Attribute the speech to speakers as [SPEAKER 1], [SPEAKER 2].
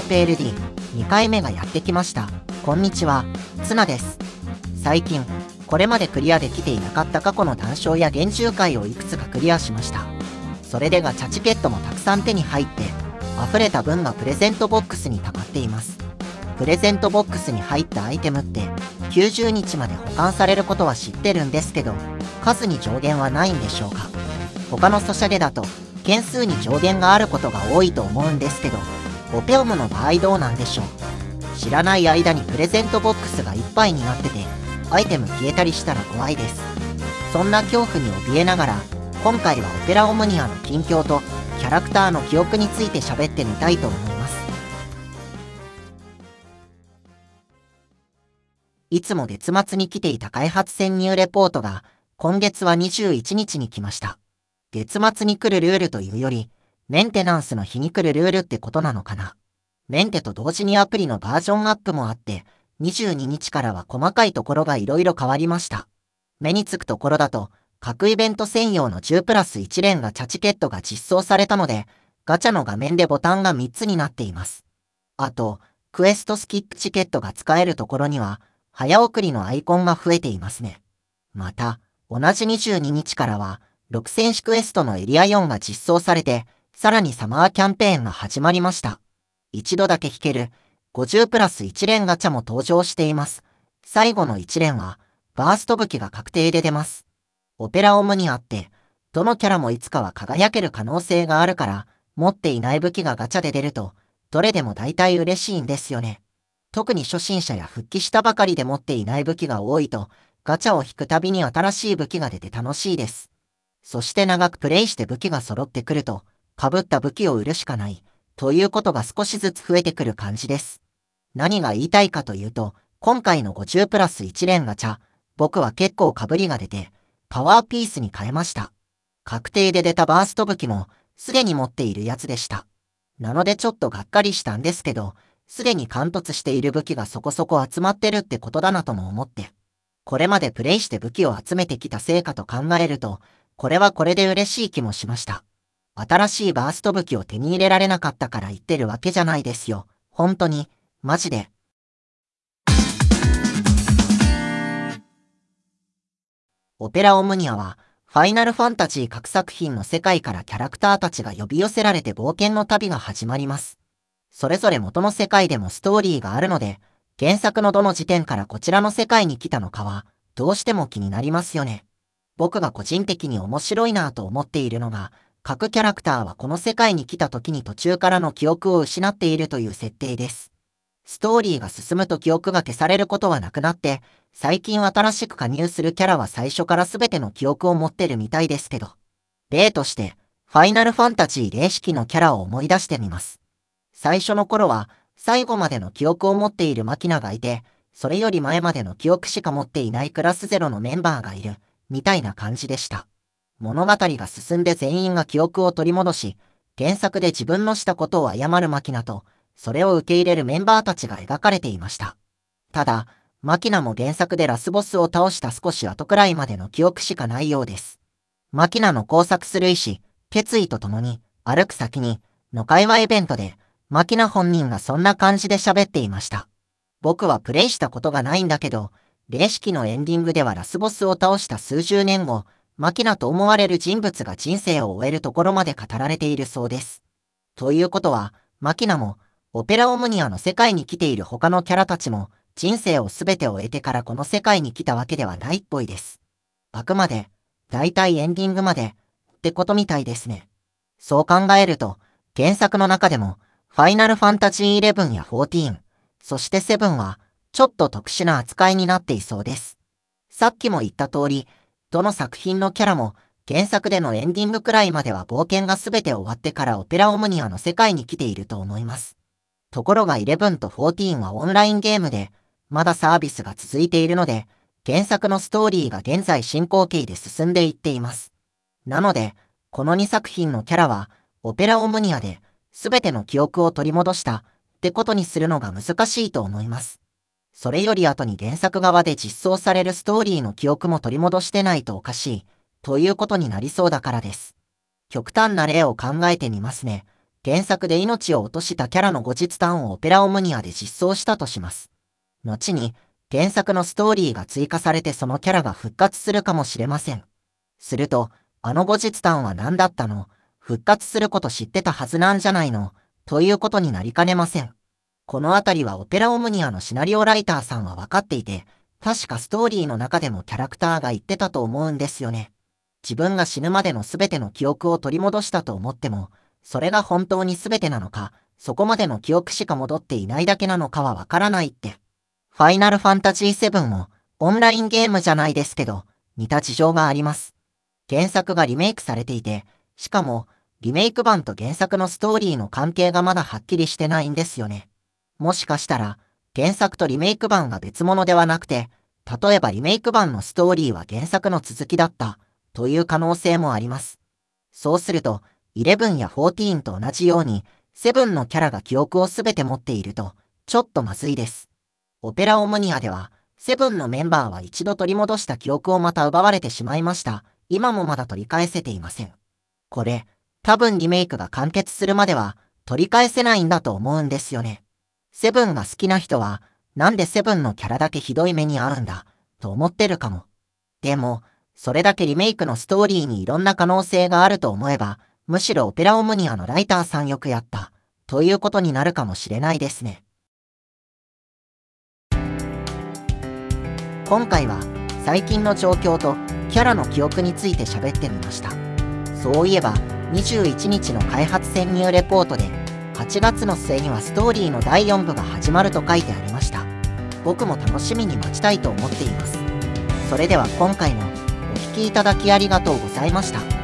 [SPEAKER 1] オペ LD2 回目がやってきました。こんにちは、ツナです。最近、これまでクリアできていなかった過去の談笑や幻獣会をいくつかクリアしました。それでガチャチケットもたくさん手に入って、溢れた分がプレゼントボックスに溜まっています。プレゼントボックスに入ったアイテムって90日まで保管されることは知ってるんですけど、数に上限はないんでしょうか他のソシャゲだと件数に上限があることが多いと思うんですけど、オペオムの場合どうなんでしょう？知らない間にプレゼントボックスがいっぱいになってて、アイテム消えたりしたら怖いです。そんな恐怖に怯えながら、今回はオペラオムニアの近況とキャラクターの記憶について喋ってみたいと思います。いつも月末に来ていた開発潜入レポートが、今月は21日に来ました。月末に来るルールというより、メンテナンスの日に来るルールってことなのかな？メンテと同時にアプリのバージョンアップもあって、22日からは細かいところが色々変わりました。目につくところだと、各イベント専用の10プラス1連ガチャチケットが実装されたので、ガチャの画面でボタンが3つになっています。あと、クエストスキップチケットが使えるところには、早送りのアイコンが増えていますね。また、同じ22日からは、6選手クエストのエリア4が実装されて、さらにサマーキャンペーンが始まりました。一度だけ引ける50プラス1連ガチャも登場しています。最後の1連は、バースト武器が確定で出ます。オペラオムにあって、どのキャラもいつかは輝ける可能性があるから、持っていない武器がガチャで出ると、どれでも大体嬉しいんですよね。特に初心者や復帰したばかりで持っていない武器が多いと、ガチャを引くたびに新しい武器が出て楽しいです。そして長くプレイして武器が揃ってくると、被った武器を売るしかない、ということが少しずつ増えてくる感じです。何が言いたいかというと、今回の50プラス1連ガチャ、僕は結構被りが出て、パワーピースに変えました。確定で出たバースト武器も、すでに持っているやつでした。なのでちょっとがっかりしたんですけど、すでに貫突している武器がそこそこ集まってるってことだなとも思って。これまでプレイして武器を集めてきた成果と考えると、これはこれで嬉しい気もしました。新しいバースト武器を手に入れられなかったから言ってるわけじゃないですよ。本当に、マジで。オペラオムニアは、ファイナルファンタジー各作品の世界からキャラクターたちが呼び寄せられて冒険の旅が始まります。それぞれ元の世界でもストーリーがあるので、原作のどの時点からこちらの世界に来たのかは、どうしても気になりますよね。僕が個人的に面白いなぁと思っているのが、各キャラクターはこの世界に来た時に途中からの記憶を失っているという設定です。ストーリーが進むと記憶が消されることはなくなって、最近新しく加入するキャラは最初から全ての記憶を持ってるみたいですけど。例として、ファイナルファンタジー霊式のキャラを思い出してみます。最初の頃は、最後までの記憶を持っているマキナがいて、それより前までの記憶しか持っていないクラスゼロのメンバーがいる。みたいな感じでした。物語が進んで全員が記憶を取り戻し、原作で自分のしたことを謝るマキナと、それを受け入れるメンバーたちが描かれていました。ただ、マキナも原作でラスボスを倒した少し後くらいまでの記憶しかないようです。マキナの工作する意志、決意とともに、歩く先に、の会話イベントで、マキナ本人がそんな感じで喋っていました。僕はプレイしたことがないんだけど、霊式のエンディングではラスボスを倒した数十年後、マキナと思われる人物が人生を終えるところまで語られているそうです。ということは、マキナも、オペラオムニアの世界に来ている他のキャラたちも、人生を全て終えてからこの世界に来たわけではないっぽいです。あくまで、だいたいエンディングまで、ってことみたいですね。そう考えると、原作の中でも、ファイナルファンタジー11や14、そして7は、ちょっと特殊な扱いになっていそうです。さっきも言った通り、どの作品のキャラも原作でのエンディングくらいまでは冒険が全て終わってからオペラオムニアの世界に来ていると思います。ところが11と14はオンラインゲームで、まだサービスが続いているので、原作のストーリーが現在進行形で進んでいっています。なので、この2作品のキャラは、オペラオムニアで全ての記憶を取り戻したってことにするのが難しいと思います。それより後に原作側で実装されるストーリーの記憶も取り戻してないとおかしい、ということになりそうだからです。極端な例を考えてみますね。原作で命を落としたキャラの後日談をオペラオムニアで実装したとします。後に、原作のストーリーが追加されてそのキャラが復活するかもしれません。すると、あの後日談は何だったの？復活すること知ってたはずなんじゃないの？ということになりかねません。このあたりはオペラオムニアのシナリオライターさんは分かっていて、確かストーリーの中でもキャラクターが言ってたと思うんですよね。自分が死ぬまでの全ての記憶を取り戻したと思っても、それが本当に全てなのか、そこまでの記憶しか戻っていないだけなのかはわからないって。ファイナルファンタジー7もオンラインゲームじゃないですけど、似た事情があります。原作がリメイクされていて、しかも、リメイク版と原作のストーリーの関係がまだはっきりしてないんですよね。もしかしたら、原作とリメイク版が別物ではなくて、例えばリメイク版のストーリーは原作の続きだった、という可能性もあります。そうすると、11や14と同じように、7のキャラが記憶をすべて持っていると、ちょっとまずいです。オペラオムニアでは、セブンのメンバーは一度取り戻した記憶をまた奪われてしまいました。今もまだ取り返せていません。これ、多分リメイクが完結するまでは、取り返せないんだと思うんですよね。セブンが好きな人は、なんでセブンのキャラだけひどい目に遭うんだ、と思ってるかも。でも、それだけリメイクのストーリーにいろんな可能性があると思えば、むしろオペラオムニアのライターさんよくやった、ということになるかもしれないですね。今回は、最近の状況とキャラの記憶について喋ってみました。そういえば、21日の開発潜入レポートで、8月の末にはストーリーの第4部が始まると書いてありました。僕も楽しみに待ちたいと思っています。それでは今回もお聴きいただきありがとうございました。